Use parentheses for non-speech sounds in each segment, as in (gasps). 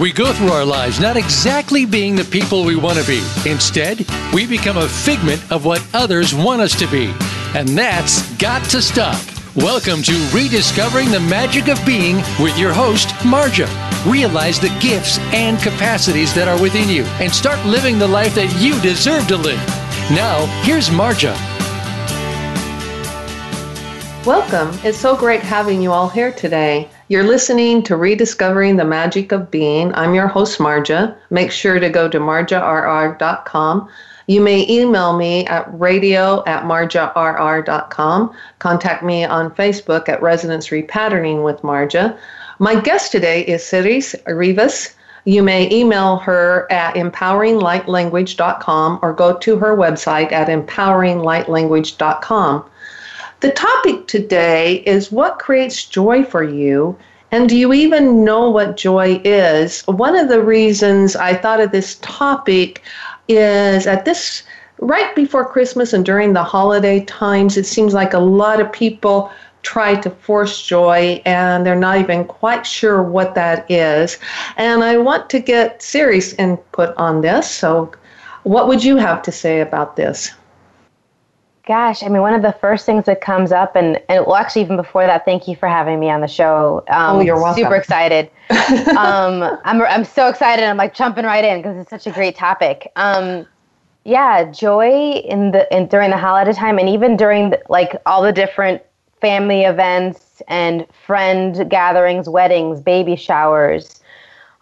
We go through our lives not exactly being the people we want to be. Instead, we become a figment of what others want us to be. And that's got to stop. Welcome to Rediscovering the Magic of Being with your host, Marja. Realize the gifts and capacities that are within you and start living the life that you deserve to live. Now, here's Marja. Welcome. It's so great having you all here today. You're listening to Rediscovering the Magic of Being. I'm your host, Marja. Make sure to go to marjarr.com. You may email me at radio at marjarr.com. Contact me on Facebook at Resonance Repatterning with Marja. My guest today is Ceres Rivas. You may email her at empoweringlightlanguage.com or go to her website at empoweringlightlanguage.com. The topic today is what creates joy for you, and do you even know what joy is? One of the reasons I thought of this topic is at this right before Christmas and during the holiday times, it seems like a lot of people try to force joy and they're not even quite sure what that is. And I want to get serious input on this. So, what would you have to say about this? Gosh, I mean, one of the first things that comes up, and, and well, actually, even before that, thank you for having me on the show. Um, oh, you're welcome. Super excited. (laughs) um, I'm, I'm so excited. I'm like jumping right in because it's such a great topic. Um, yeah, joy in the in, during the holiday time, and even during the, like all the different family events and friend gatherings, weddings, baby showers.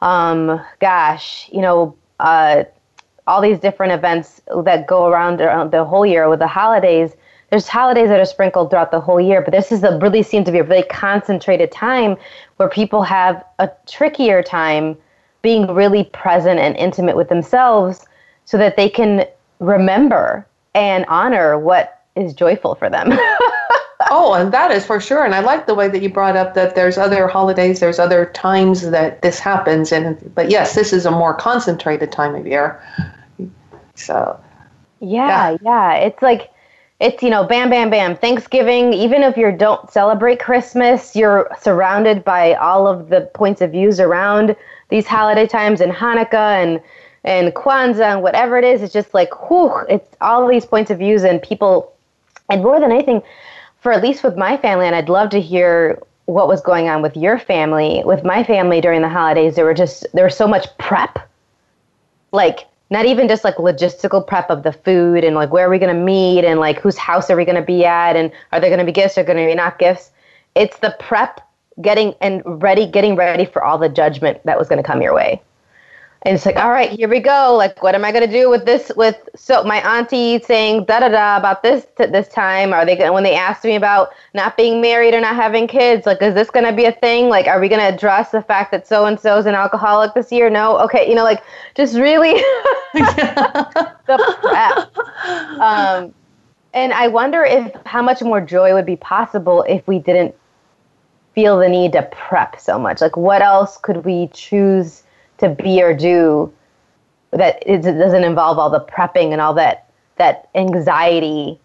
Um, gosh, you know, uh, all these different events that go around uh, the whole year with the holidays. There's holidays that are sprinkled throughout the whole year, but this is a really seems to be a really concentrated time where people have a trickier time being really present and intimate with themselves so that they can remember and honor what is joyful for them. (laughs) oh, and that is for sure. And I like the way that you brought up that there's other holidays, there's other times that this happens. And but yes, this is a more concentrated time of year. So, yeah, yeah, yeah. It's like it's you know bam bam bam. Thanksgiving even if you don't celebrate christmas you're surrounded by all of the points of views around these holiday times and hanukkah and and kwanzaa and whatever it is. It's just like whew, it's all these points of views and people and more than anything for at least with my family and i'd love to hear what was going on with your family with my family during the holidays there were just there was so much prep. Like not even just like logistical prep of the food and like where are we going to meet and like whose house are we going to be at and are there going to be gifts or going to be not gifts? It's the prep getting and ready getting ready for all the judgment that was going to come your way and it's like all right here we go. Like what am i going to do with this with so my auntie saying da da da about this t- this time are they going when they asked me about not being married or not having kids like is this going to be a thing? Like are we going to address the fact that so and so is an alcoholic this year? No? Okay you know like just really (laughs) the prep. Um, and i wonder if how much more joy would be possible if we didn't feel the need to prep so much. Like what else could we choose to be or do that it doesn't involve all the prepping and all that that anxiety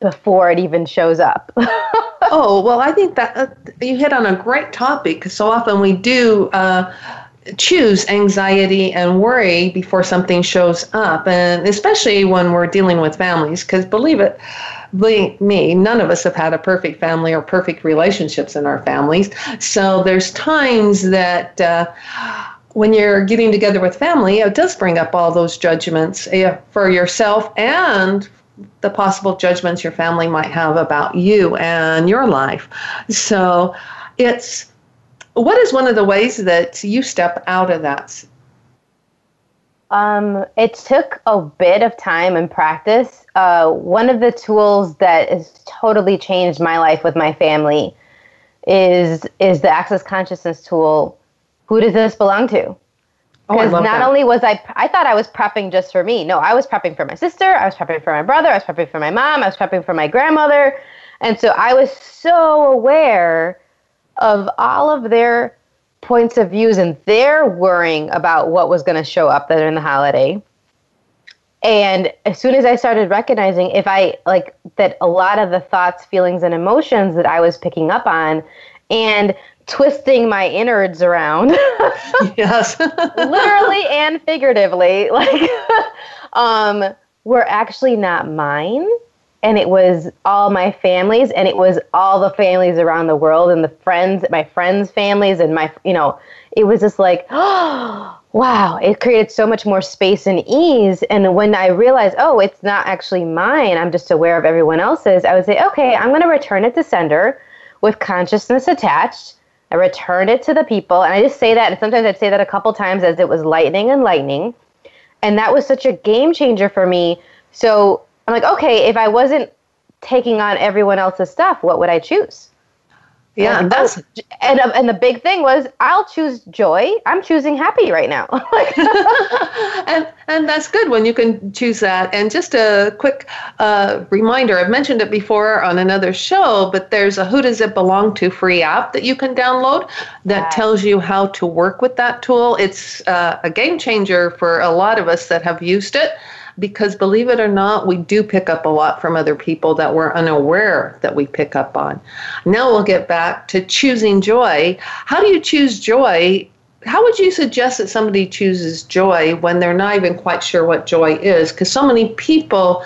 before it even shows up. (laughs) oh well, I think that uh, you hit on a great topic because so often we do. Uh, choose anxiety and worry before something shows up and especially when we're dealing with families because believe it believe me none of us have had a perfect family or perfect relationships in our families so there's times that uh, when you're getting together with family, it does bring up all those judgments eh, for yourself and the possible judgments your family might have about you and your life. So it's what is one of the ways that you step out of that? Um, it took a bit of time and practice. Uh, one of the tools that has totally changed my life with my family is is the Access Consciousness tool who does this belong to? Because oh, not that. only was I, I thought I was prepping just for me. No, I was prepping for my sister. I was prepping for my brother. I was prepping for my mom. I was prepping for my grandmother. And so I was so aware of all of their points of views and their worrying about what was going to show up there in the holiday. And as soon as I started recognizing if I like that a lot of the thoughts, feelings, and emotions that I was picking up on and twisting my innards around. (laughs) (laughs) yes. literally (laughs) and figuratively. Like um were actually not mine and it was all my families and it was all the families around the world and the friends my friends families and my you know it was just like oh (gasps) wow it created so much more space and ease. And when i realized oh it's not actually mine i'm just aware of everyone else's i would say okay i'm going to return it to sender with consciousness attached. I returned it to the people. And i just say that and sometimes i'd say that a couple times as it was lightning and lightning. And that was such a game changer for me. So I'm like, okay, if I wasn't taking on everyone else's stuff, what would I choose? Yeah, and that's and uh, and the big thing was I'll choose joy. I'm choosing happy right now. (laughs) (laughs) and and that's good when you can choose that. And just a quick uh, reminder: I've mentioned it before on another show, but there's a Who Does It Belong to free app that you can download that tells you how to work with that tool. It's uh, a game changer for a lot of us that have used it because believe it or not, we do pick up a lot from other people that we're unaware that we pick up on. Now we'll get back to choosing joy. How do you choose joy? How would you suggest that somebody chooses joy when they're not even quite sure what joy is? Because so many people,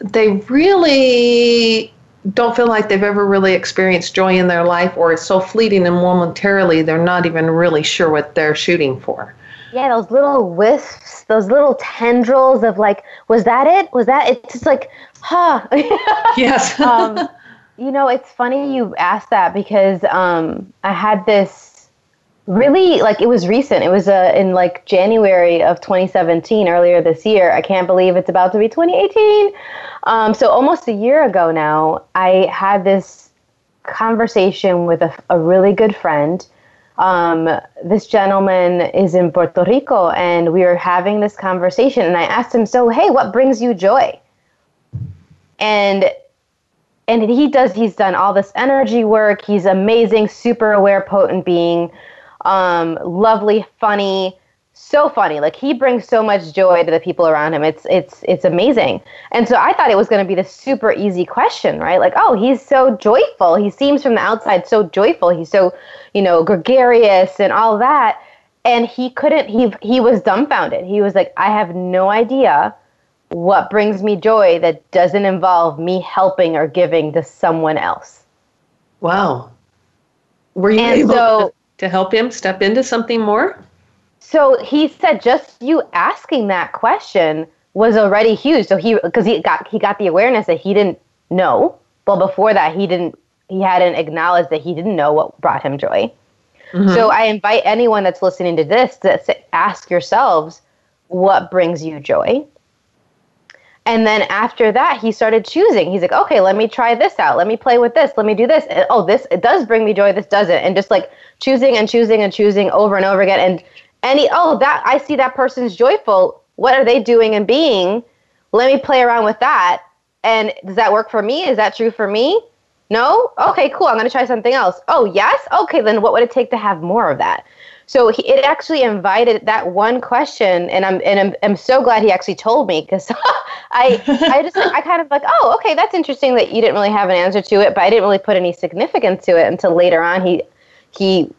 they really don't feel like they've ever really experienced joy in their life, or it's so fleeting and momentarily, they're not even really sure what they're shooting for. Yeah, those little wisps, those little tendrils of like, was that it? Was that it's just like, huh? (laughs) yes. (laughs) um, you know, it's funny you asked that because um, I had this really like it was recent. It was uh, in like January of 2017, earlier this year. I can't believe it's about to be 2018. Um, so almost a year ago now, I had this conversation with a, a really good friend um, this gentleman is in Puerto Rico and we were having this conversation and I asked him, so, hey, what brings you joy? And and he does he's done all this energy work he's amazing super aware potent being um, lovely funny so funny. Like he brings so much joy to the people around him. It's it's it's amazing. And so I thought it was going to be the super easy question, right? Like, oh, he's so joyful. He seems from the outside so joyful. He's so, you know, gregarious and all that. And he couldn't he he was dumbfounded. He was like, I have no idea what brings me joy that doesn't involve me helping or giving to someone else. Wow. Were you and able so, to, to help him step into something more? So he said just you asking that question was already huge. So he because he got he got the awareness that he didn't know. But before that he didn't he hadn't acknowledged that he didn't know what brought him joy. Mm-hmm. So I invite anyone that's listening to this to ask yourselves what brings you joy. And then after that, he started choosing. He's like, okay, let me try this out. Let me play with this. Let me do this. And, oh, this it does bring me joy. This doesn't. And just like choosing and choosing and choosing over and over again. And any oh that I see that person's joyful. What are they doing and being? Let me play around with that. And does that work for me? Is that true for me? No? Okay, cool. I'm going to try something else. Oh, yes? Okay, then what would it take to have more of that? So he, it actually invited that one question, and I'm and I'm, I'm so glad he actually told me because (laughs) I I just I kind of like oh okay that's interesting that you didn't really have an answer to it, but I didn't really put any significance to it until later on he he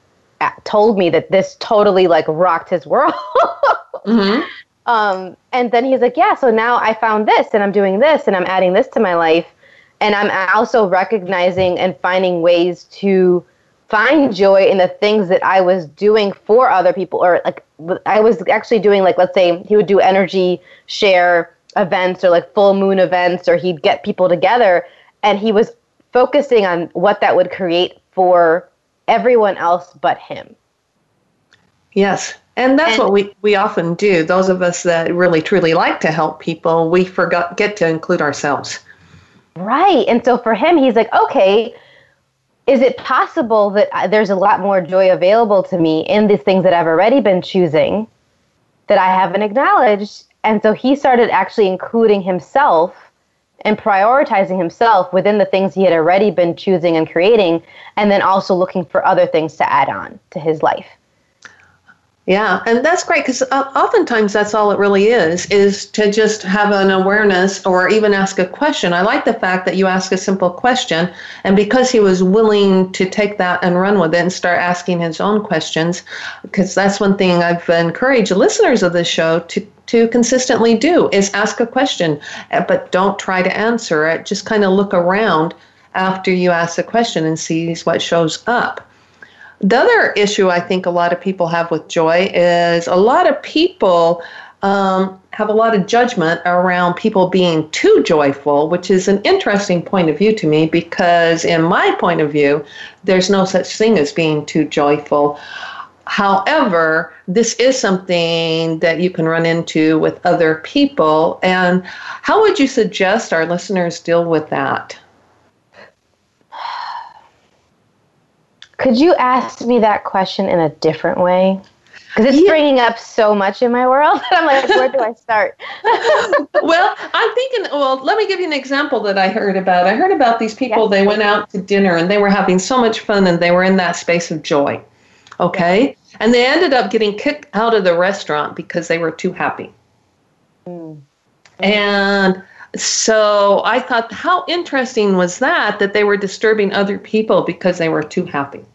told me that this totally like rocked his world. (laughs) mm-hmm. um, and then he's like, yeah, so now I found this and I'm doing this and I'm adding this to my life. And I'm also recognizing and finding ways to find joy in the things that I was doing for other people. Or like I was actually doing like, let's say he would do energy share events or like full moon events, or he'd get people together and he was focusing on what that would create for everyone else but him. Yes. And that's and, what we, we often do. Those of us that really truly like to help people, we forget get to include ourselves. Right. And so for him, he's like, okay, is it possible that uh, there's a lot more joy available to me in these things that I've already been choosing that I haven't acknowledged? And so he started actually including himself and prioritizing himself within the things he had already been choosing and creating, and then also looking for other things to add on to his life. Yeah, and that's great because uh, oftentimes that's all it really is, is to just have an awareness or even ask a question. I like the fact that you ask a simple question, and because he was willing to take that and run with it and start asking his own questions, because that's one thing I've encouraged listeners of this show to to consistently do is ask a question, uh, but don't try to answer it. Just kind of look around after you ask the question and see what shows up. The other issue I think a lot of people have with joy is a lot of people um, have a lot of judgment around people being too joyful, which is an interesting point of view to me because, in my point of view, there's no such thing as being too joyful. However, this is something that you can run into with other people. And how would you suggest our listeners deal with that? Could you ask me that question in a different way? Because it's yeah. bringing up so much in my world. (laughs) I'm like, where do I start? (laughs) well, I'm thinking, well, let me give you an example that I heard about. I heard about these people, yes. they went out to dinner and they were having so much fun and they were in that space of joy. Okay? Yes. And they ended up getting kicked out of the restaurant because they were too happy. Mm. And so I thought, how interesting was that, that they were disturbing other people because they were too happy?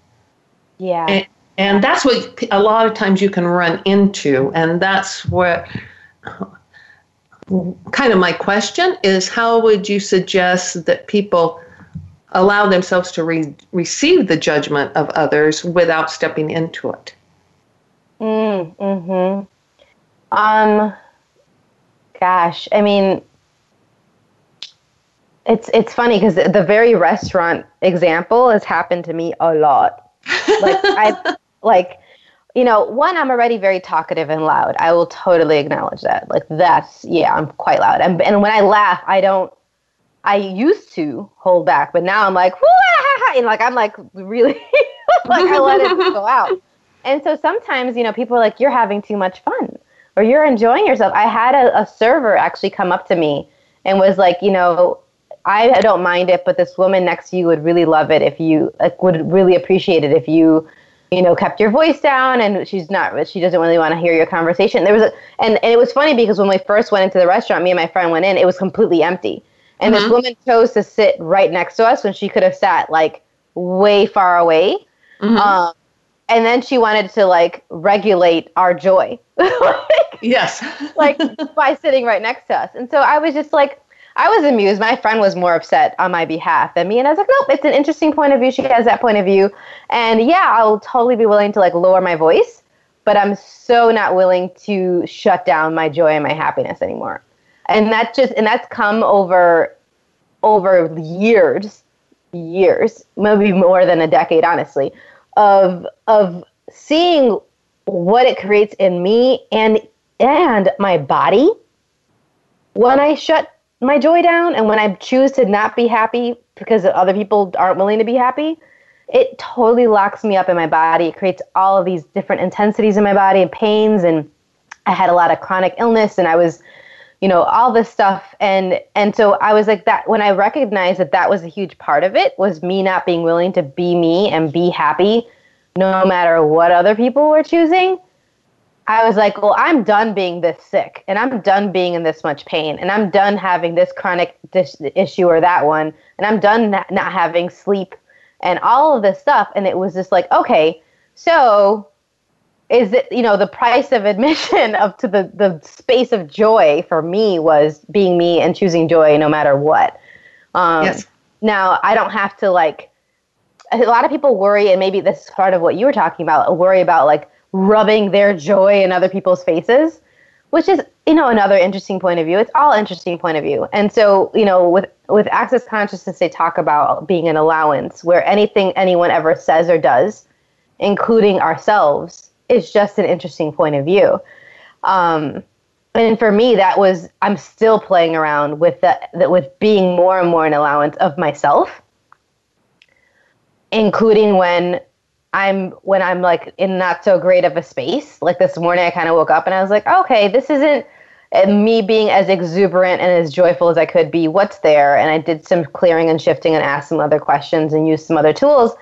Yeah. And, and that's what a lot of times you can run into. And that's what kind of my question is how would you suggest that people allow themselves to re- receive the judgment of others without stepping into it? Mm, hmm Um, gosh, I mean, it's it's funny because the very restaurant example has happened to me a lot. Like I (laughs) like you know, one, I'm already very talkative and loud. I will totally acknowledge that. Like that's yeah, I'm quite loud. And and when I laugh, I don't. I used to hold back, but now I'm like, ah, and like I'm like really (laughs) like I let it go out. And so sometimes you know people are like, you're having too much fun, or you're enjoying yourself. I had a, a server actually come up to me and was like, you know, I don't mind it, but this woman next to you would really love it if you like would really appreciate it if you you know kept your voice down and she's not she doesn't really want to hear your conversation. There was a and, and it was funny because when we first went into the restaurant me and my friend went in it was completely empty. And mm-hmm. this woman chose to sit right next to us when she could have sat like way far away. Mm-hmm. um, and then she wanted to like regulate our joy. (laughs) Like, yes. like (laughs) by sitting right next to us. And so i was just like I was amused. My friend was more upset on my behalf than me. And I was like, nope, it's an interesting point of view. She has that point of view. And yeah, I'll totally be willing to like lower my voice, but I'm so not willing to shut down my joy and my happiness anymore. And that just, and that's come over, over years, years, maybe more than a decade, honestly, of, of seeing what it creates in me and, and my body when I shut my joy down and when I choose to not be happy because other people aren't willing to be happy, it totally locks me up in my body. It creates all of these different intensities in my body and pains and I had a lot of chronic illness and I was you know all this stuff and and so I was like that when I recognized that that was a huge part of it was me not being willing to be me and be happy no matter what other people were choosing I was like, well, I'm done being this sick and I'm done being in this much pain and I'm done having this chronic dis- issue or that one and I'm done not, not having sleep and all of this stuff. And it was just like, okay, so is it, you know, the price of admission of to the, the space of joy for me was being me and choosing joy no matter what. Um, yes. Now, I don't have to like, a lot of people worry, and maybe this is part of what you were talking about, worry about like, rubbing their joy in other people's faces, which is you know another interesting point of view. It's all interesting point of view. And so you know with with access consciousness, they talk about being an allowance where anything anyone ever says or does, including ourselves, is just an interesting point of view. Um, and for me, that was I'm still playing around with that, that with being more and more an allowance of myself, including when I'm when I'm like in not so great of a space. Like this morning, I kind of woke up and I was like, okay, this isn't uh, me being as exuberant and as joyful as I could be. What's there? And I did some clearing and shifting and asked some other questions and used some other tools.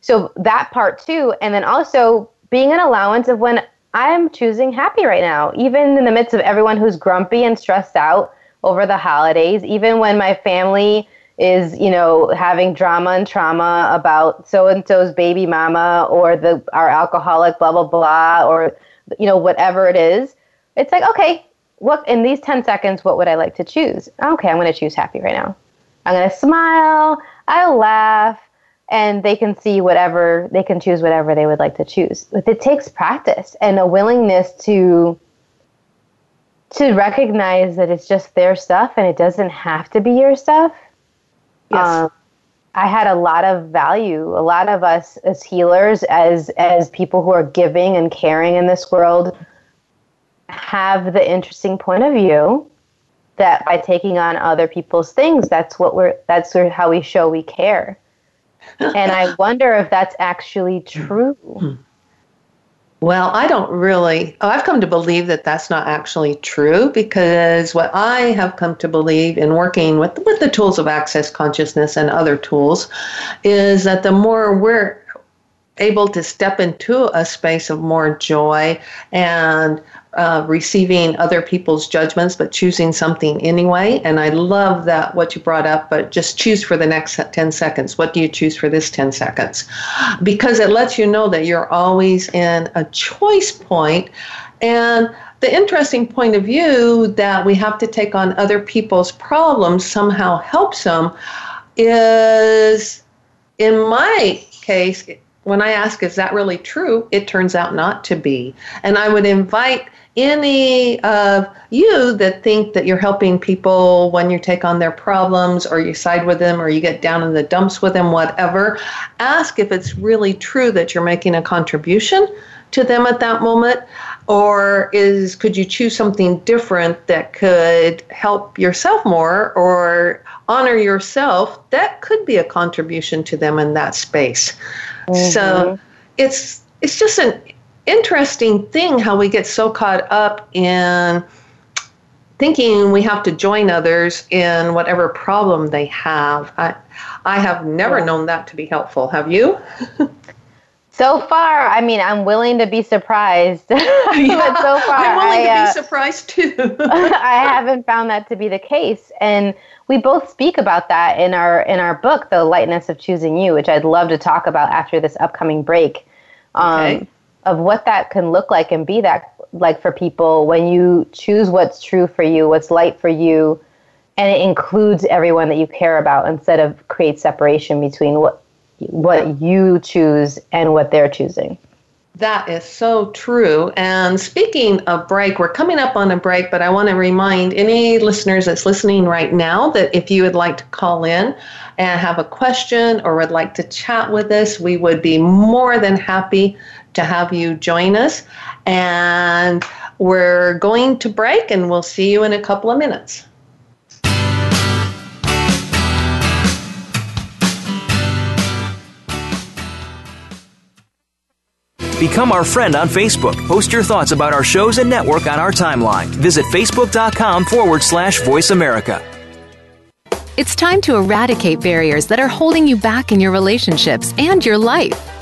So that part too, and then also being an allowance of when I'm choosing happy right now, even in the midst of everyone who's grumpy and stressed out over the holidays, even when my family is, you know, having drama and trauma about so and so's baby mama or the our alcoholic blah blah blah or you know whatever it is. It's like, okay, what in these 10 seconds what would I like to choose? Okay, I'm going to choose happy right now. I'm going to smile, I'll laugh, and they can see whatever they can choose whatever they would like to choose. But it takes practice and a willingness to to recognize that it's just their stuff and it doesn't have to be your stuff. Yes. Um, I had a lot of value. A lot of us as healers, as as people who are giving and caring in this world, have the interesting point of view that by taking on other people's things, that's what we're that's how we show we care. (laughs) and I wonder if that's actually true. Well, I don't really. Oh, I've come to believe that that's not actually true because what I have come to believe in working with with the tools of access consciousness and other tools is that the more we're able to step into a space of more joy and uh, receiving other people's judgments, but choosing something anyway. And I love that what you brought up, but just choose for the next 10 seconds. What do you choose for this 10 seconds? Because it lets you know that you're always in a choice point. point and the interesting point of view that we have to take on other people's problems somehow helps them is in my case when I ask, is that really true? It turns out not to be. And I would invite any of you that think that you're helping people when you take on their problems or you side with them or you get down in the dumps with them, whatever, ask if it's really true that you're making a contribution to them at that moment or is could you choose something different that could help yourself more or honor yourself that could be a contribution to them in that space mm-hmm. so it's it's just an interesting thing how we get so caught up in thinking we have to join others in whatever problem they have. I, I have never yeah. known that to be helpful. Have you? (laughs) so far, I mean, I'm willing to be surprised. (laughs) yeah, but so far, I'm willing I, to be uh, surprised too. (laughs) I haven't found that to be the case, and we both speak about that in our in our book, "The Lightness of Choosing You," which I'd love to talk about after this upcoming break. Um, okay of what that can look like and be that like for people when you choose what's true for you, what's light for you, and it includes everyone that you care about instead of create separation between what what you choose and what they're choosing. That is so true. And speaking of break, we're coming up on a break, but I want to remind any listeners that's listening right now that if you would like to call in and have a question or would like to chat with us, we would be more than happy to have you join us. And we're going to break, and we'll see you in a couple of minutes. Become our friend on Facebook. Post your thoughts about our shows and network on our timeline. Visit facebook.com forward slash voice America. It's time to eradicate barriers that are holding you back in your relationships and your life.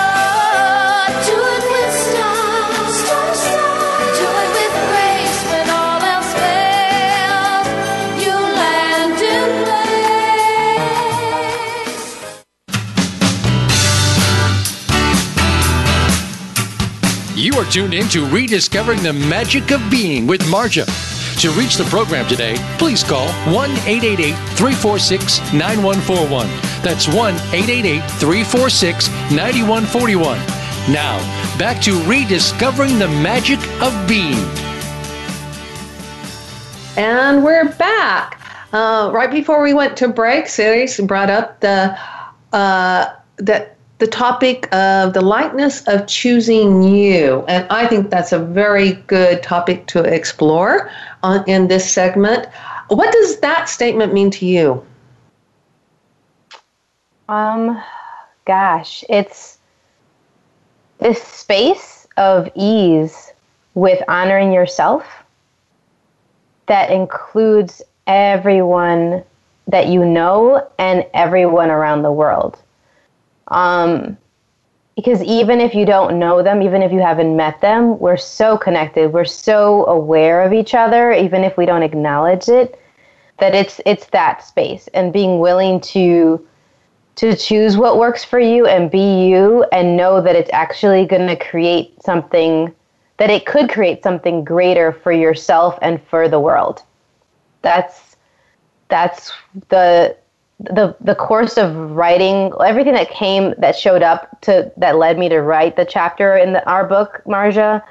are tuned in to Rediscovering the Magic of Being with Marja. To reach the program today, please call 1 888 346 9141. That's 1 888 346 9141. Now, back to rediscovering the magic of being. And we're back. Uh, right before we went to break, Ceres brought up the uh, that the topic of the lightness of choosing you, and I think that's a very good topic to explore on, in this segment. What does that statement mean to you? Um, gosh, it's this space of ease with honoring yourself that includes everyone that you know and everyone around the world. Um, because even if you don't know them, even if you haven't met them, we're so connected. We're so aware of each other, even if we don't acknowledge it. That it's it's that space and being willing to to choose what works for you and be you and know that it's actually going to create something that it could create something greater for yourself and for the world. That's that's the the the course of writing everything that came that showed up to that led me to write the chapter in the, our book Marja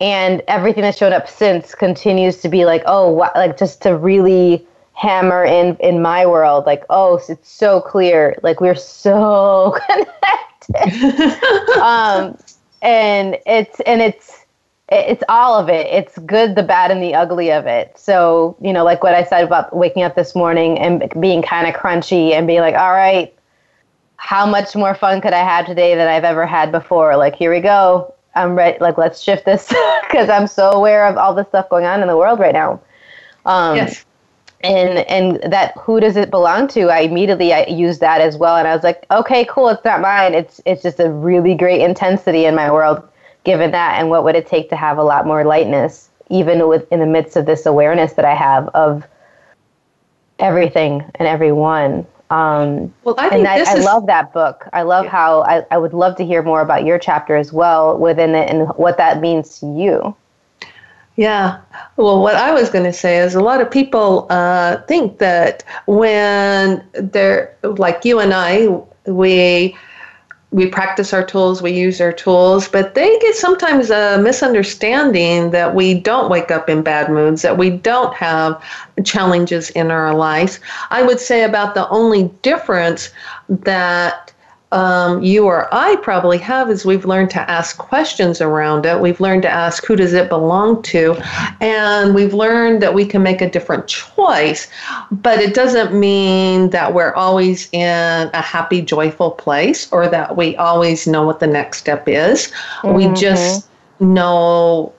and everything that showed up since continues to be like oh like just to really hammer in in my world like oh it's so clear like we're so (laughs) connected. (laughs) Um and it's and it's it's all of it. It's good, the bad, and the ugly of it. So, you know, like what I said about waking up this morning and being kind of crunchy and being like, all right, how much more fun could I have today than I've ever had before? Like, here we go. I'm ready. Like, let's shift this (laughs) because I'm so aware of all the stuff going on in the world right now. Um, yes. And and that who does it belong to? I immediately I used that as well, and I was like, okay, cool. It's not mine. It's it's just a really great intensity in my world given that and what would it take to have a lot more lightness even with in the midst of this awareness that i have of everything and everyone um, well, I think and I, I is, love that book. I love how I, I would love to hear more about your chapter as well within it and what that means to you. Yeah. Well, what I was going to say is a lot of people uh, think that when they're like you and I, we we practice our tools, we use our tools, but they get sometimes a misunderstanding that we don't wake up in bad moods, that we don't have challenges in our lives. I would say about the only difference that um, you or I probably have is we've learned to ask questions around it. We've learned to ask who does it belong to, and we've learned that we can make a different choice. But it doesn't mean that we're always in a happy, joyful place or that we always know what the next step is. Mm-hmm. We just know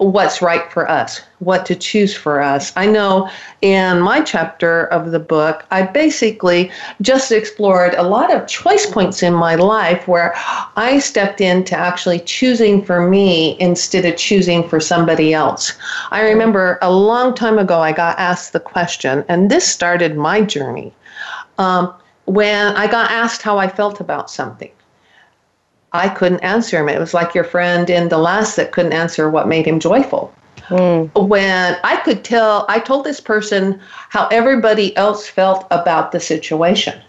what's right for us, what to choose for us. I know in my chapter of the book, I basically just explored a lot of choice points in my life where I stepped into actually choosing for me instead of choosing for somebody else. I remember a long time ago, I got asked the question, and this started my journey. Um, when I got asked how I felt about something. I couldn't answer him. It was like your friend in the last that couldn't answer what made him joyful. Mm. When I could tell, I told this person how everybody else felt about the situation.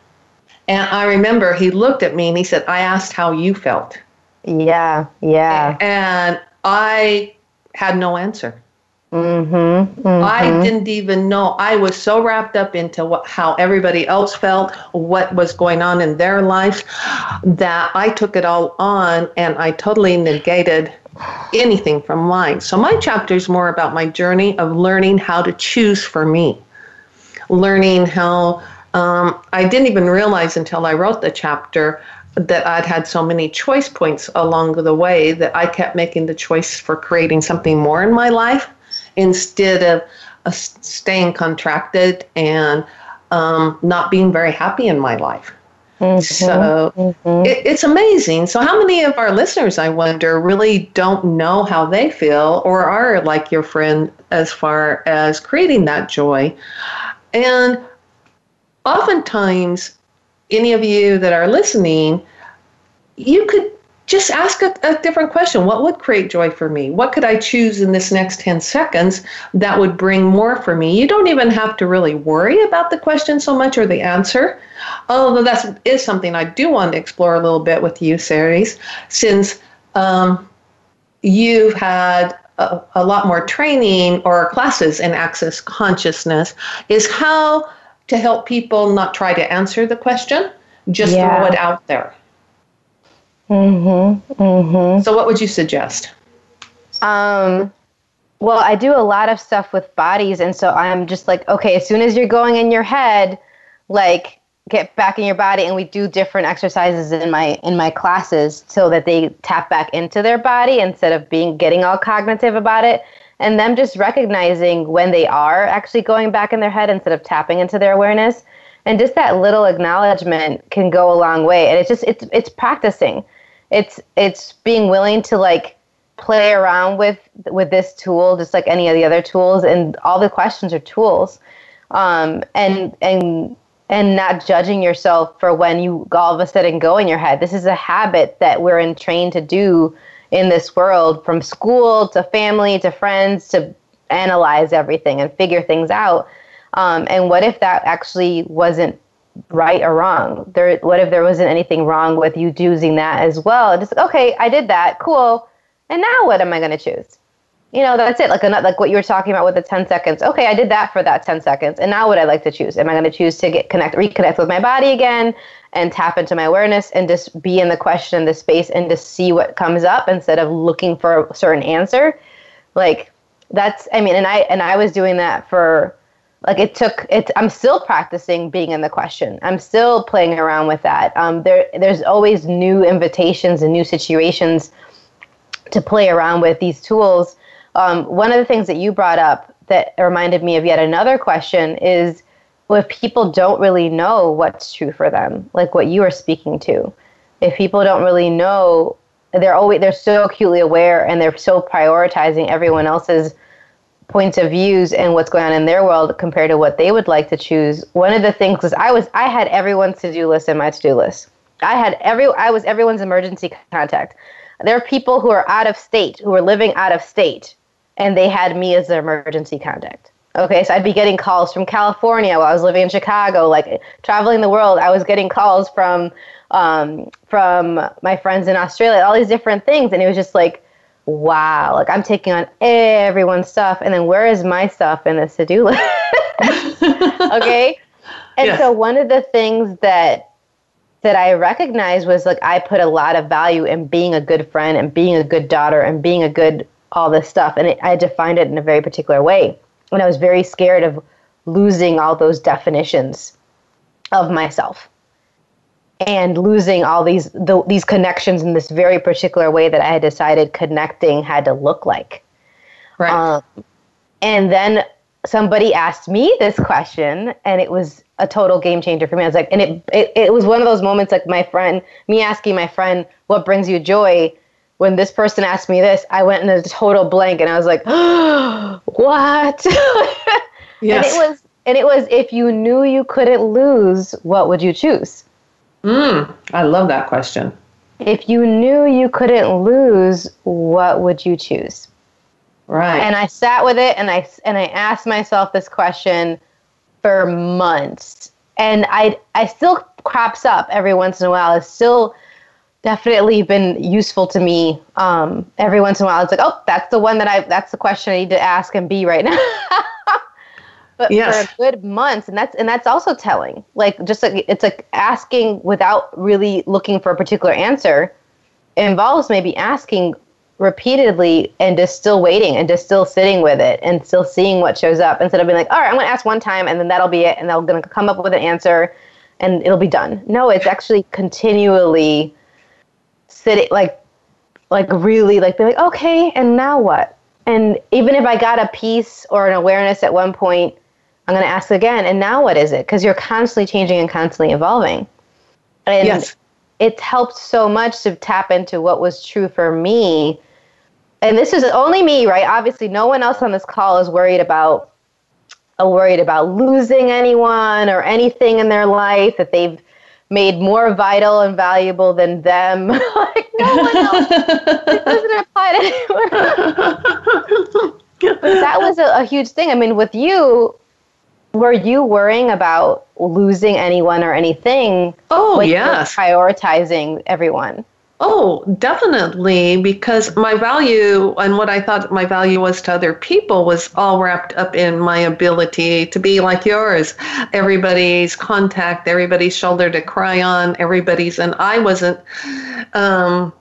And I remember he looked at me and he said, I asked how you felt. Yeah, yeah. And I had no answer. Mm-hmm, mm-hmm. I didn't even know. I was so wrapped up into what, how everybody else felt, what was going on in their life, that I took it all on and I totally negated anything from mine. So my chapter is more about my journey of learning how to choose for me, learning how um, I didn't even realize until I wrote the chapter that I'd had so many choice points along the way that I kept making the choice for creating something more in my life instead of uh, staying contracted and um, not being very happy in my life. Mm-hmm, so mm-hmm. It, it's amazing. So, how many of our listeners, I wonder, really don't know how they feel or are like your friend as far as creating that joy? And oftentimes, any of you that are listening, you could just ask a, a, different question. What would create joy for me? What could I choose in this next 10 seconds that would bring more for me? You don't even have to really worry about the question so much or the answer. Although that is something I do want to explore a little bit with you, Ceres, since um, you've had a, a lot more training or classes in access consciousness, is how to help people not try to answer the question, just yeah. throw it out there. Mm-hmm. Mm-hmm. So, what would you suggest? Um, well, I do a lot of stuff with bodies, and so I'm just like, okay, as soon as you're going in your head, like get back in your body, and we do different exercises in my in my classes so that they tap back into their body instead of being getting all cognitive about it, and them just recognizing when they are actually going back in their head instead of tapping into their awareness, and just that little acknowledgement can go a long way, and it's just it's it's practicing it's it's being willing to like play around with with this tool just like any of the other tools and all the questions are tools. Um, and and and not judging yourself for when you all of a sudden go in your head. This is a habit that we're in trained to do in this world from school to family to friends to analyze everything and figure things out. Um, and what if that actually wasn't right or wrong. There, what if there wasn't anything wrong with you choosing that as well? Just okay, I did that, cool. And now what am I going to choose? You know, that's it. Like like what you were talking about with the ten seconds. Okay, I did that for that ten seconds, and now what I like to choose? Am I going to choose to get connect, reconnect with my body again, and tap into my awareness, and just be in the question, the space, and just see what comes up instead of looking for a certain answer? Like that's, I mean, and I and I was doing that for like it took it i'm still practicing being in the question. I'm still playing around with that. Um, there there's always new invitations and new situations to play around with these tools. Um, one of the things that you brought up that reminded me of yet another question is if people don't really know what's true for them like what you are speaking to. If people don't really know they're always they're so acutely aware and they're so prioritizing everyone else's points of views and what's going on in their world compared to what they would like to choose. One of the things was I was I had everyone's to-do list in my to-do list. I had every I was everyone's emergency contact. There are people who are out of state, who are living out of state, and they had me as their emergency contact. Okay, so I'd be getting calls from California while I was living in Chicago, like traveling the world. I was getting calls from um, from my friends in Australia, all these different things, and it was just like wow, like I'm taking on everyone's stuff, and then where is my stuff in this to do list? (laughs) okay. And yes. so one of the things that that I recognized was like I put a lot of value in being a good friend and being a good daughter and being a good all this stuff, and it, I defined it in a very particular way. And I was very scared of losing all those definitions of myself and losing all these the, these connections in this very particular way that I had decided connecting had to look like. Right. Um, and then somebody asked me this question, and it was a total game changer for me. I was like, and it, it it was one of those moments like my friend, me asking my friend, "What brings you joy?" When this person asked me this, I went in a total blank, and I was like, oh, (gasps) "What?" yes. (laughs) And it was and it was if you knew you couldn't lose, what would you choose? Mm, I love that question. If you knew you couldn't lose, what would you choose? Right. And I sat with it and I and I asked myself this question for months. And I I still crops up every once in a while. It's still definitely been useful to me. Um, every once in a while, it's like, oh, that's the one that I that's the question I need to ask and be right now. (laughs) but yes. for a good month and that's and that's also telling. Like just like it's like asking without really looking for a particular answer involves maybe asking repeatedly and just still waiting and just still sitting with it and still seeing what shows up instead of being like all right i'm going to ask one time and then that'll be it and they're going to come up with an answer and it'll be done. No it's actually continually sitting like like really like be like okay and now what? And even if i got a piece or an awareness at one point I'm going to ask again, and now what is it? Because you're constantly changing and constantly evolving. And yes. it helped so much to tap into what was true for me. And this is only me, right? Obviously, no one else on this call is worried about uh, worried about losing anyone or anything in their life that they've made more vital and valuable than them. (laughs) like no one else. it doesn't apply to anyone. (laughs) but that was a, a huge thing. I mean, with you, were you worrying about losing anyone or anything? Oh, yes. Prioritizing everyone. Oh, definitely, because my value and what I thought my value was to other people was all wrapped up in my ability to be like yours. Everybody's contact, everybody's shoulder to cry on, everybody's, and I wasn't. Um,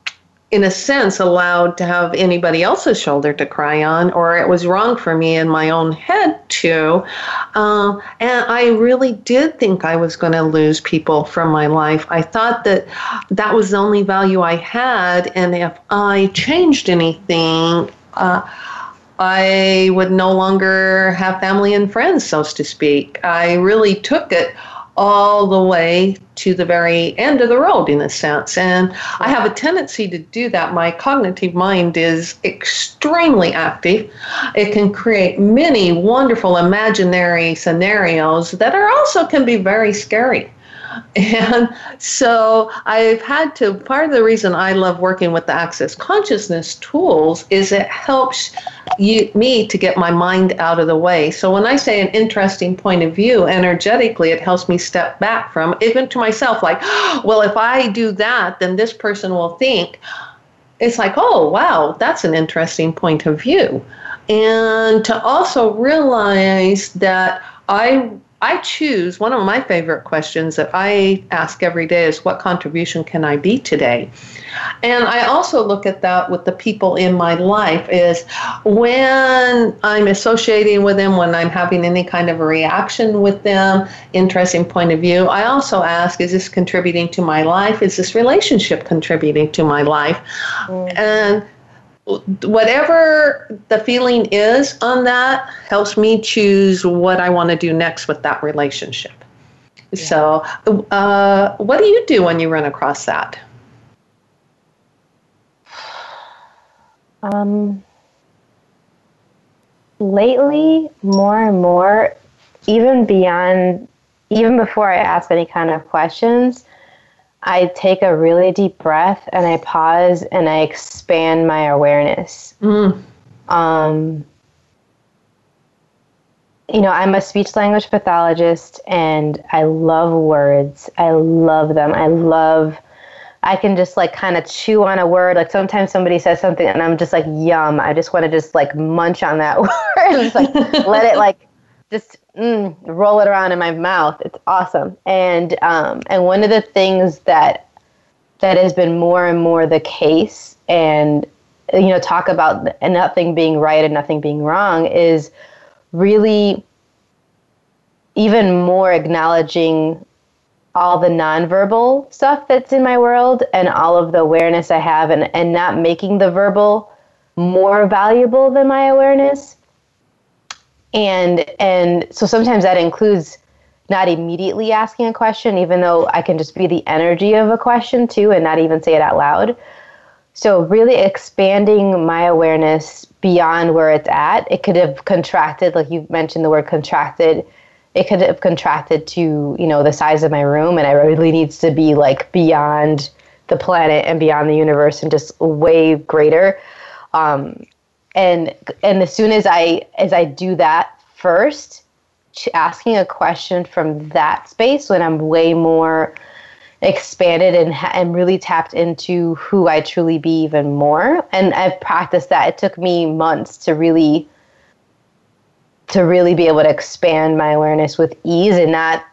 in a sense, allowed to have anybody else's shoulder to cry on, or it was wrong for me in my own head to. Uh, and I really did think I was going to lose people from my life. I thought that that was the only value I had, and if I changed anything, uh, I would no longer have family and friends, so to speak. I really took it all the way to the very end of the road in a sense. And I have a tendency to do that. My cognitive mind is extremely active. It can create many wonderful imaginary scenarios that are also can be very scary. And so I've had to, part of the reason I love working with the Access Consciousness tools is it helps you, me to get my mind out of the way. So when I say an interesting point of view, energetically, it helps me step back from, even to myself, like, (gasps) well, if I do that, then this person will think. It's like, oh, wow, that's an interesting point of view. And to also realize that I I choose one of my favorite questions that I ask every day is what contribution can I be today? And I also look at that with the people in my life is when I'm associating with them, when I'm having any kind of a reaction with them, interesting point of view, I also ask, is this contributing to my life? Is this relationship contributing to my life? Mm-hmm. And whatever the feeling is on that helps me choose what I want to do next with that relationship. Yeah. So, uh, what do you do when you run across that? (sighs) Um, lately, more and more, even beyond, even before I ask any kind of questions, I take a really deep breath and I pause and I expand my awareness. Mm. Um, you know, I'm a speech language pathologist and I love words. I love them. I love, I can just like kind of chew on a word. Like sometimes somebody says something and I'm just like, yum. I just want to just like munch on that (laughs) word just like let it like just mm, roll it around in my mouth. It's awesome. And um, and one of the things that that has been more and more the case, and you know, talk about nothing being right and nothing being wrong is really even more acknowledging all the nonverbal stuff that's in my world and all of the awareness I have and, and not making the verbal more valuable than my awareness and and so sometimes that includes not immediately asking a question even though i can just be the energy of a question too and not even say it out loud. So really expanding my awareness beyond where it's at it could have contracted like you mentioned the word contracted it could have contracted to you know the size of my room and it really needs to be like beyond the planet and beyond the universe and just way greater. Um, and and as soon as I as I do that first, asking a question from that space when I'm way more expanded and and really tapped into who I truly be even more. And I've practiced that. It took me months to really to really be able to expand my awareness with ease and not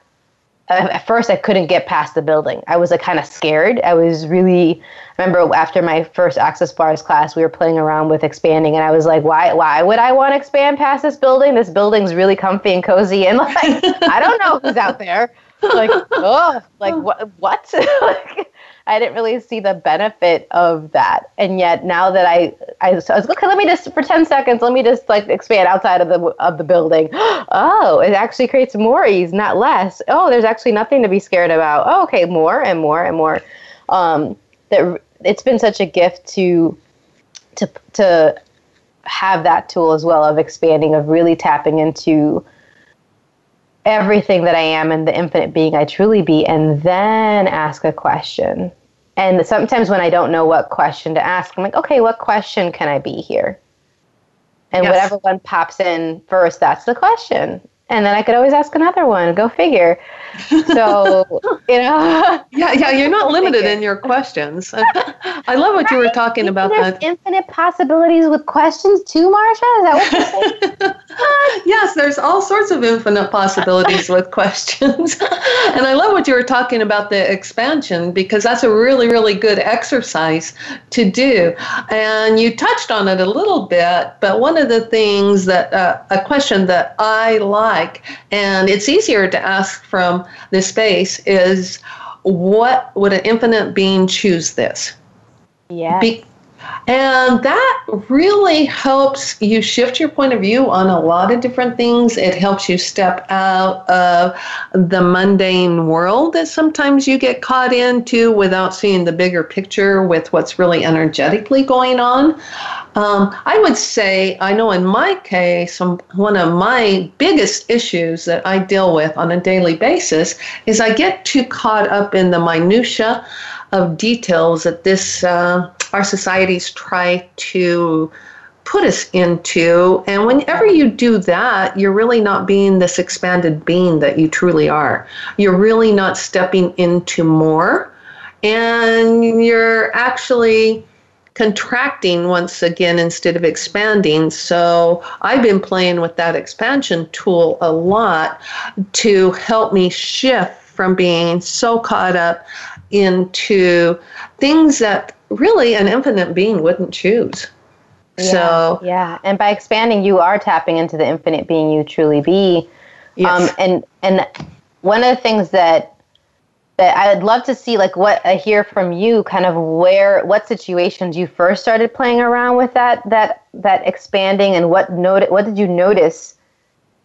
Uh, at first I couldn't get past the building. I was like kind of scared. I was really I remember after my first access bars class, we were playing around with expanding and I was like, why why would I want to expand past this building? This building's really comfy and cozy and like I don't know who's out there. (laughs) Like, oh, like what what? (laughs) like, I didn't really see the benefit of that. And yet now that I, I, was, I was okay, let me just for 10 seconds, let me just like expand outside of the of the building. (gasps) Oh, it actually creates more ease, not less. Oh, there's actually nothing to be scared about. Oh, okay, more and more and more. Um, that it's been such a gift to to to have that tool as well of expanding, of really tapping into everything that I am and the infinite being I truly be, and then ask a question. And sometimes when I don't know what question to ask, I'm like, okay, what question can I be here? And yes. whatever one pops in first, that's the question and then I could always ask another one. Go figure. So (laughs) you know. yeah, yeah. You're not limited in your questions. (laughs) I love what right? you were talking about. There's that uh, infinite possibilities with questions too, Marsha. Is that what you're saying? (laughs) (laughs) yes, there's all sorts of infinite possibilities (laughs) with questions, (laughs) and I love what you were talking about the expansion because that's a really, really good exercise to do. And you touched on it a little bit, but one of the things that uh, a question that I like. And it's easier to ask from this space is what would an infinite being choose this? Yeah. Be- and that really helps you shift your point of view on a lot of different things. It helps you step out of the mundane world that sometimes you get caught into without seeing the bigger picture with what's really energetically going on. Um, I would say, I know in my case, one of my biggest issues that I deal with on a daily basis is I get too caught up in the minutia of details that this uh, our societies try to put us into. And whenever you do that, you're really not being this expanded being that you truly are. You're really not stepping into more. And you're actually contracting once again instead of expanding. So I've been playing with that expansion tool a lot to help me shift from being so caught up into things that really an infinite being wouldn't choose. Yeah, so yeah, and by expanding, you are tapping into the infinite being you truly be. Yes. Um, and and one of the things that that I would love to see, like what I hear from you, kind of where what situations you first started playing around with that that that expanding, and what note what did you notice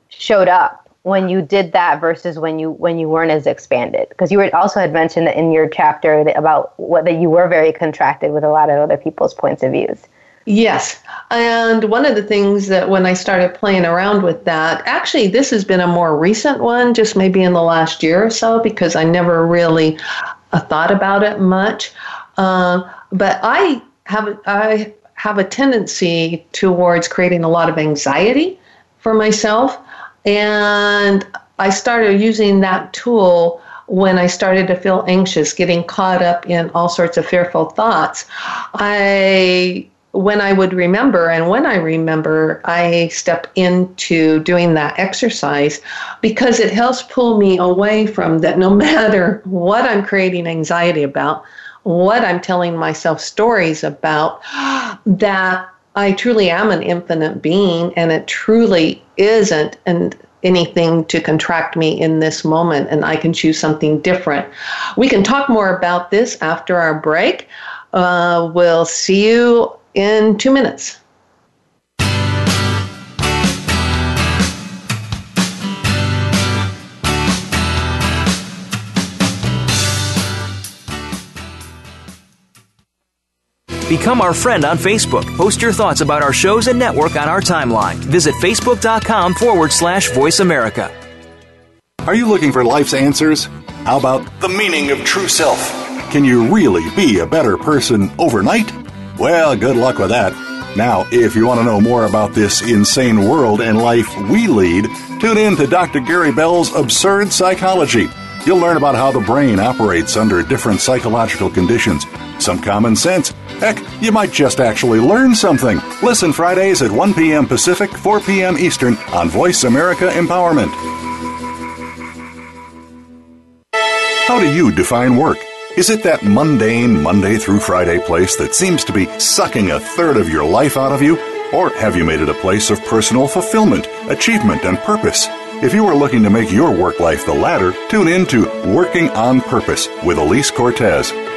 showed up when you did that versus when you when you weren't as expanded? Because you were also had mentioned that in your chapter about what that you were very contracted with a lot of other people's points of views. Yes. And one of the things that when i started playing around with that actually this has been a more recent one just maybe in the last year or so because i never really uh, thought about it much. Uh, but i have i have a tendency towards creating a lot of anxiety for myself and I started using that tool when I started to feel anxious, getting caught up in all sorts of fearful thoughts. I when I would remember, and when I remember, I step into doing that exercise because it helps pull me away from that no (laughs) matter what I'm creating anxiety about, what I'm telling myself stories about, that I truly am an infinite being and it truly isn't and anything to contract me in this moment and I can choose something different. We can talk more about this after our break. Uh, we'll see you in two minutes. Become our friend on Facebook. Post your thoughts about our shows and network on our timeline. Visit facebook.com forward slash voice America. Are you looking for life's answers? How about the meaning of true self? Can you really be a better person overnight? Well, good luck with that. Now, if you want to know more about this insane world and life we lead, tune in to Dr. Gary Bell's Absurd Psychology. You'll learn about how the brain operates under different psychological conditions, some common sense, Heck, you might just actually learn something. Listen Fridays at 1 p.m. Pacific, 4 p.m. Eastern on Voice America Empowerment. How do you define work? Is it that mundane Monday through Friday place that seems to be sucking a third of your life out of you? Or have you made it a place of personal fulfillment, achievement, and purpose? If you are looking to make your work life the latter, tune in to Working on Purpose with Elise Cortez.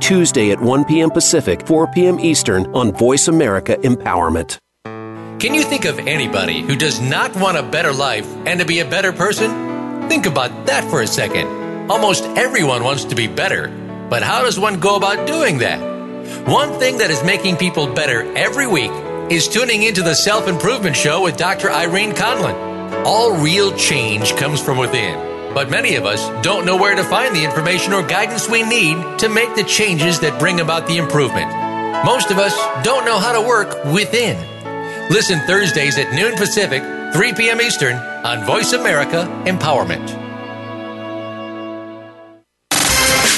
Tuesday at 1 p.m. Pacific, 4 p.m. Eastern on Voice America Empowerment. Can you think of anybody who does not want a better life and to be a better person? Think about that for a second. Almost everyone wants to be better, but how does one go about doing that? One thing that is making people better every week is tuning into the Self Improvement Show with Dr. Irene Conlon. All real change comes from within, but many of us don't know where to find the information or guidance we need to make the changes that bring about the improvement. Most of us don't know how to work within. Listen Thursdays at noon Pacific, 3 p.m. Eastern on Voice America Empowerment.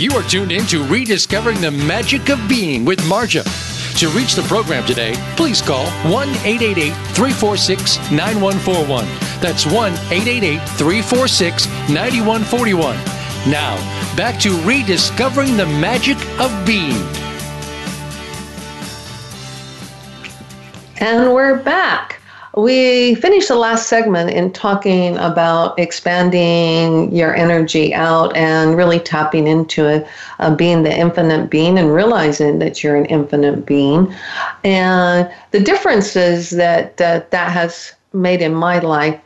You are tuned in to Rediscovering the Magic of Being with Marja. To reach the program today, please call 1 888 346 9141. That's 1 888 346 9141. Now, back to Rediscovering the Magic of Being. And we're back. We finished the last segment in talking about expanding your energy out and really tapping into it, uh, being the infinite being and realizing that you're an infinite being. And the differences that that, that has made in my life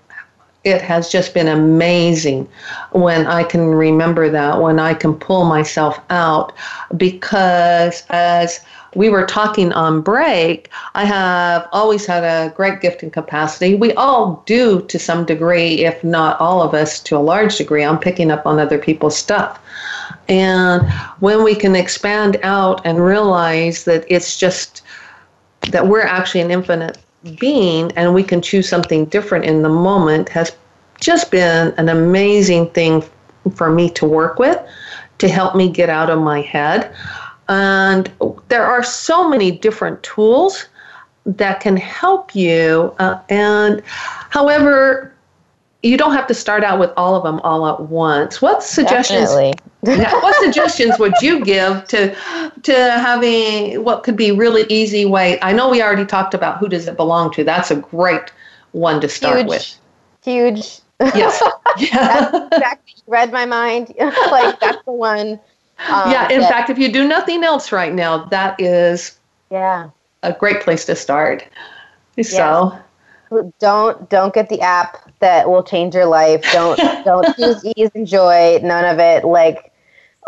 it has just been amazing when I can remember that, when I can pull myself out, because as we were talking on break, I have always had a great gift and capacity. We all do to some degree, if not all of us to a large degree, on picking up on other people's stuff. And when we can expand out and realize that it's just that we're actually an infinite being and we can choose something different in the moment has just been an amazing thing for me to work with to help me get out of my head. And there are so many different tools that can help you. Uh, and however, you don't have to start out with all of them all at once. What suggestions? What suggestions would you give to to having what could be really easy way? I know we already talked about who does it belong to. That's a great one to start huge, with. Huge. Yes. (laughs) Yeah. that's exactly read my mind. (laughs) like that's the one. Um, yeah. In that, fact, if you do nothing else right now, that is yeah a great place to start. So don't don't get the app that will change your life. Don't don't (laughs) choose ease and joy. None of it. Like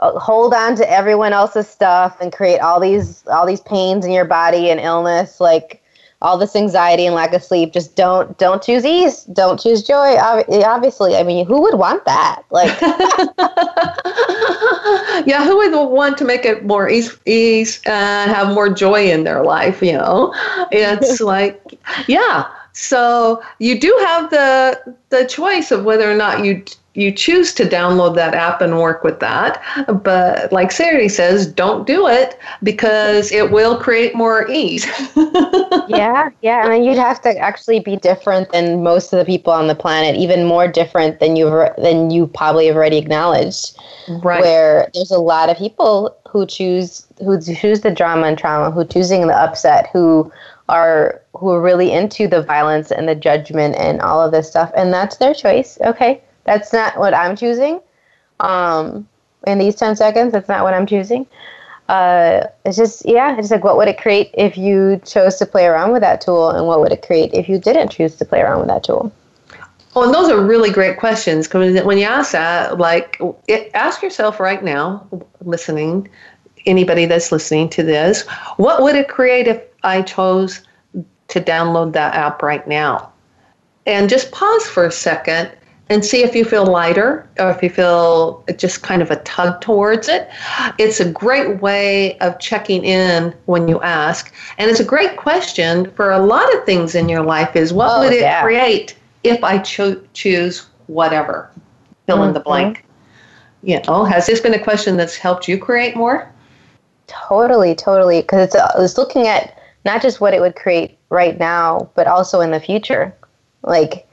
Uh, hold on to everyone else's stuff and create all these all these pains in your body and illness. Like all this anxiety and lack of sleep. Just don't don't choose ease. Don't choose joy. Obviously, I mean, who would want that? Like, (laughs) (laughs) yeah, who would want to make it more ease, ease and have more joy in their life? You know, it's (laughs) like, yeah. So you do have the the choice of whether or not you you choose to download that app and work with that. But like Sarah says, don't do it because it will create more ease. (laughs) yeah, yeah. I mean, you'd have to actually be different than most of the people on the planet, even more different than you've than you probably have already acknowledged. Right. Where there's a lot of people who choose who choose the drama and trauma, who choosing the upset, who are who are really into the violence and the judgment and all of this stuff, and that's their choice. Okay, that's not what I'm choosing. Um, in these 10 seconds, that's not what I'm choosing. Uh, it's just, yeah, it's like, what would it create if you chose to play around with that tool? And what would it create if you didn't choose to play around with that tool? Well, and those are really great questions because when you ask that, like, it, ask yourself right now, listening, anybody that's listening to this, what would it create if I chose to download that app right now? And just pause for a second and see if you feel lighter or if you feel just kind of a tug towards it. It's a great way of checking in when you ask. And it's a great question for a lot of things in your life is what oh, would it yeah. create if I cho- choose whatever, fill mm-hmm. in the mm-hmm. blank. You know, has this been a question that's helped you create more? Totally, totally. Because it's, uh, it's looking at not just what it would create right now, but also in the future. Like,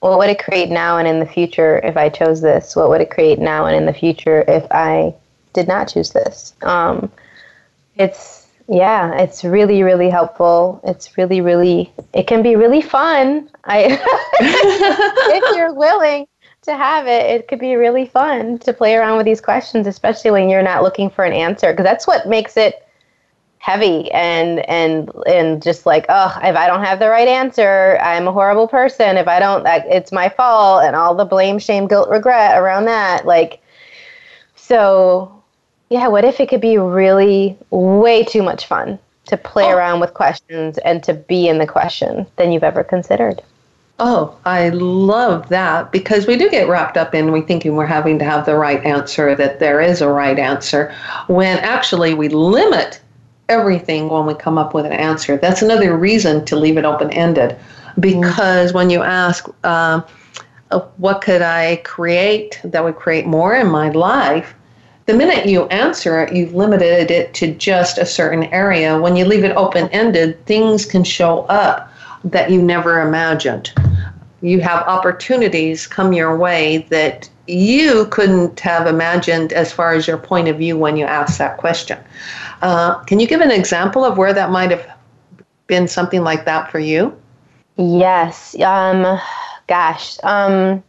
what would it create now and in the future if I chose this? What would it create now and in the future if I did not choose this? Um, it's yeah, it's really, really helpful. It's really, really, it can be really fun. I, (laughs) if you're willing to have it, it could be really fun to play around with these questions, especially when you're not looking for an answer, because that's what makes it heavy and and and just like oh if i don't have the right answer i'm a horrible person if i don't it's my fault and all the blame shame guilt regret around that like so yeah, what if it could be really way too much fun to play oh. around with questions and to be in the question than you've ever considered? Oh, I love that because we do get wrapped up in we thinking we're having to have the right answer, that there is a right answer, when actually we limit everything when we come up with an answer. That's another reason to leave it open ended because when you ask, uh, what could I create that would create more in my life? the minute you answer it, you've limited it to just a certain area. When you leave it open ended, things can show up that you never imagined. You have opportunities come your way that you couldn't have imagined as far as your point of view when you asked that question. Uh, can you give an example of where that might have been something like that for you? Yes. Um, gosh. Um,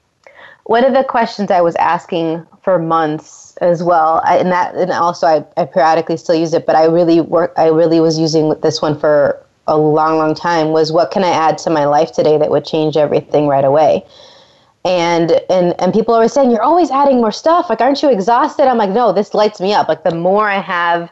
one of the questions I was asking for months as well. And that, and also I, I periodically still use it, but I really work. I really was using this one for a long, long time. Was what can I add to my life today that would change everything right away? And and and people are always saying you're always adding more stuff. Like, aren't you exhausted? I'm like, no, this lights me up. Like, the more I have,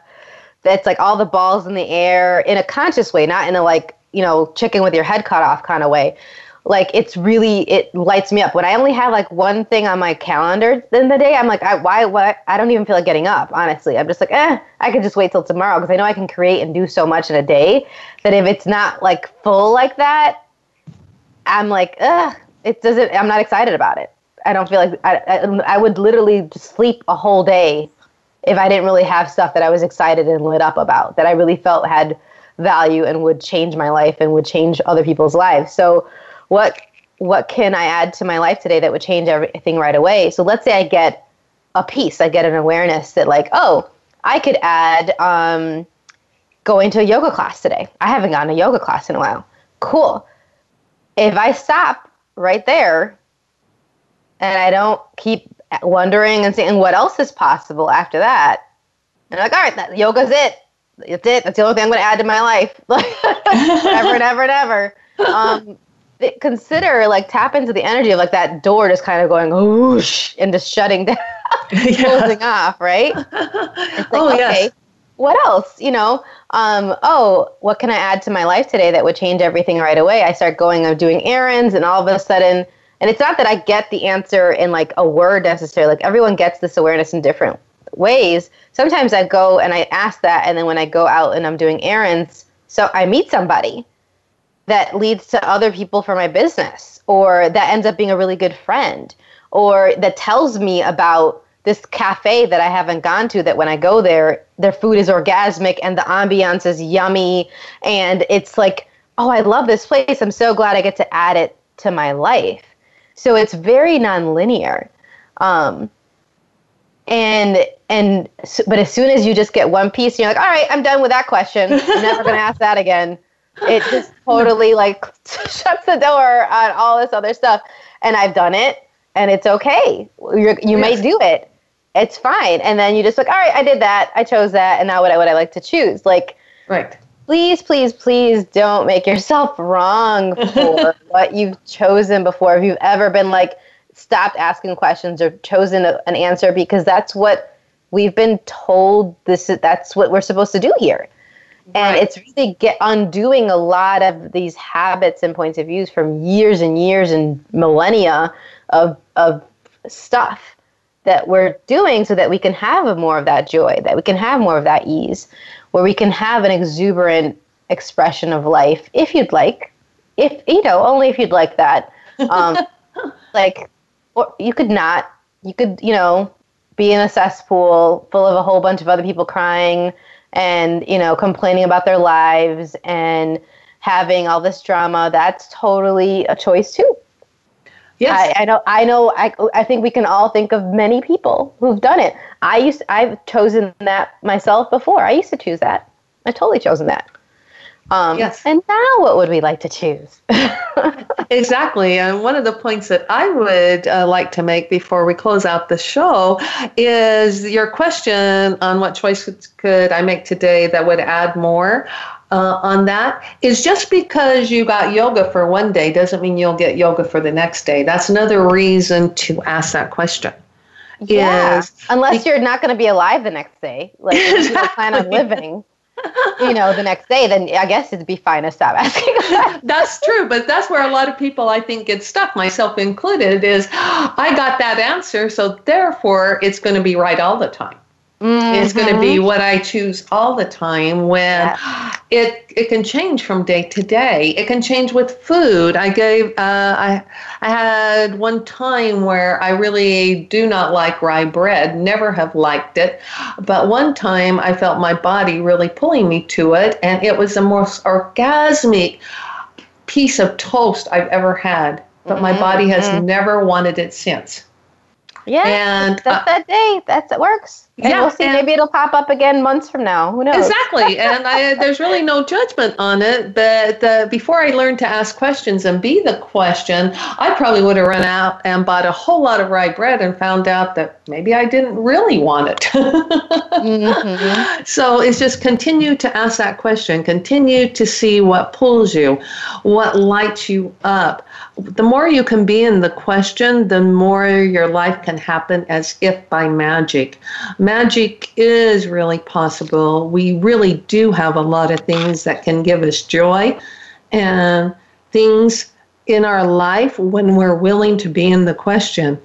that's like all the balls in the air in a conscious way, not in a like you know chicken with your head cut off kind of way like it's really it lights me up. When i only have like one thing on my calendar in the day i'm like I, why what i don't even feel like getting up honestly. I'm just like eh i could just wait till tomorrow because i know i can create and do so much in a day that if it's not like full like that i'm like ugh it doesn't i'm not excited about it. I don't feel like i, I, I would literally just sleep a whole day if i didn't really have stuff that i was excited and lit up about that i really felt had value and would change my life and would change other people's lives. So what what can I add to my life today that would change everything right away? So let's say I get a piece, I get an awareness that like, oh, I could add um, going to a yoga class today. I haven't gone to a yoga class in a while. Cool. If I stop right there and I don't keep wondering and saying what else is possible after that, and I'm like, all right, that, yoga's it. It's it. That's the only thing I'm going to add to my life. (laughs) ever and ever and ever. (laughs) Um, consider like tap into the energy of like that door just kind of going whoosh and just shutting (laughs) down, closing off, right? (laughs) Like, oh okay, yes. What else? You know, um, oh, what can I add to my life today that would change everything right away? I start going, I'm doing errands, and all of a sudden, and it's not that I get the answer in like a word necessarily. Like everyone gets this awareness in different ways. Sometimes I go and I ask that, and then when I go out and I'm doing errands, so I meet somebody that leads to other people for my business or that ends up being a really good friend or that tells me about this cafe that I haven't gone to that when I go there their food is orgasmic and the ambiance is yummy. And it's like oh I love this place. I'm so glad I get to add it to my life. So it's very nonlinear. Um, and and but as soon as you just get one piece you're like all right I'm done with that question. I'm never going (laughs) to ask that again it just totally like (laughs) shuts the door on all this other stuff. And I've done it, and it's okay. You're, you may do it. It's fine. And then you just like, all right, I did that. I chose that, and now what I would I like to choose? Like, right. please, please, please don't make yourself (laughs) wrong for (laughs) what you've chosen before. If you've ever been like stopped asking questions or chosen a, an answer because that's what we've been told this is, that's what we're supposed to do here. And Right. it's really get undoing a lot of these habits and points of views from years and years and millennia of of stuff that we're doing so that we can have more of that joy, that we can have more of that ease, where we can have an exuberant expression of life if you'd like. If you know, only if you'd like that. Um, (laughs) like or you could not. You could, you know, be in a cesspool full of a whole bunch of other people crying and, you know, complaining about their lives and having all this drama. That's totally a choice too. Yes. I, I know. I know. I, I think we can all think of many people who've done it. I used. I've chosen that myself before. I used to choose that. I totally chosen that. Um, Yes. And now, what would we like to choose? (laughs) Exactly. And one of the points that I would uh, like to make before we close out the show is your question on what choices could I make today that would add more. Uh, on that is just because you got yoga for one day doesn't mean you'll get yoga for the next day. That's another reason to ask that question. yeah. Is Unless you're not going to be alive the next day, like if you plan on living, you know, the next day, then I guess it'd be fine to stop asking. That's true, but that's where a lot of people I think get stuck, myself included, is I got that answer, so therefore it's going to be right all the time. It's going to be what I choose all the time when it it can change from day to day. It can change with food. I gave uh, I I had one time where I really do not like rye bread. Never have liked it, but one time I felt my body really pulling me to it, and it was the most orgasmic piece of toast I've ever had. But my body has never wanted it since. yeah, And, that's uh, that day. That's it works. And Yeah, we'll see. and- maybe it'll pop up again months from now. Who knows? Exactly, (laughs) and I, there's really no judgment on it. But uh, before I learned to ask questions and be the question, I probably would have run out and bought a whole lot of rye bread and found out that maybe I didn't really want it. Mhm. (laughs) So it's just continue to ask that question, continue to see what pulls you, what lights you up. The more you can be in the question, the more your life can happen as if by magic. Magic is really possible. We really do have a lot of things that can give us joy and things in our life when we're willing to be in the question.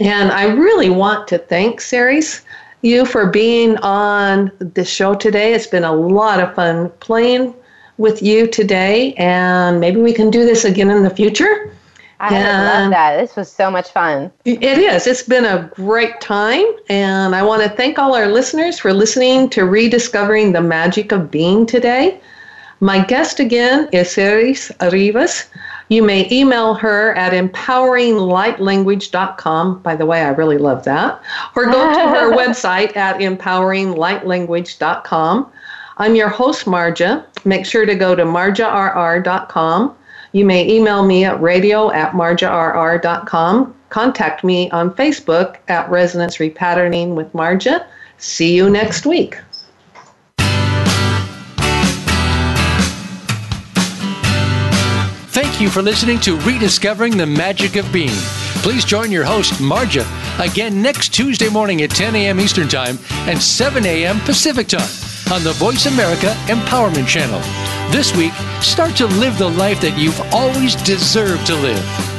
And I really want to thank Ceres, you for being on the show today. It's been a lot of fun playing with you today, and maybe we can do this again in the future. I Yeah. love that. This was so much fun. It is. It's been a great time, and I want to thank all our listeners for listening to Rediscovering the Magic of Being today. My guest again is Ceres Arribas. You may email her at empoweringlightlanguage.com. By the way, I really love that. Or go to (laughs) her website at empoweringlightlanguage.com. I'm your host, Marja. Make sure to go to marjarr.com. You may email me at radio at marjarr.com. Contact me on Facebook at Resonance Repatterning with Marja. See you next week. Thank you for listening to Rediscovering the Magic of Being. Please join your host, Marja, again next Tuesday morning at 10 a.m. Eastern Time and 7 a.m. Pacific Time on the Voice America Empowerment Channel. This week, start to live the life that you've always deserved to live.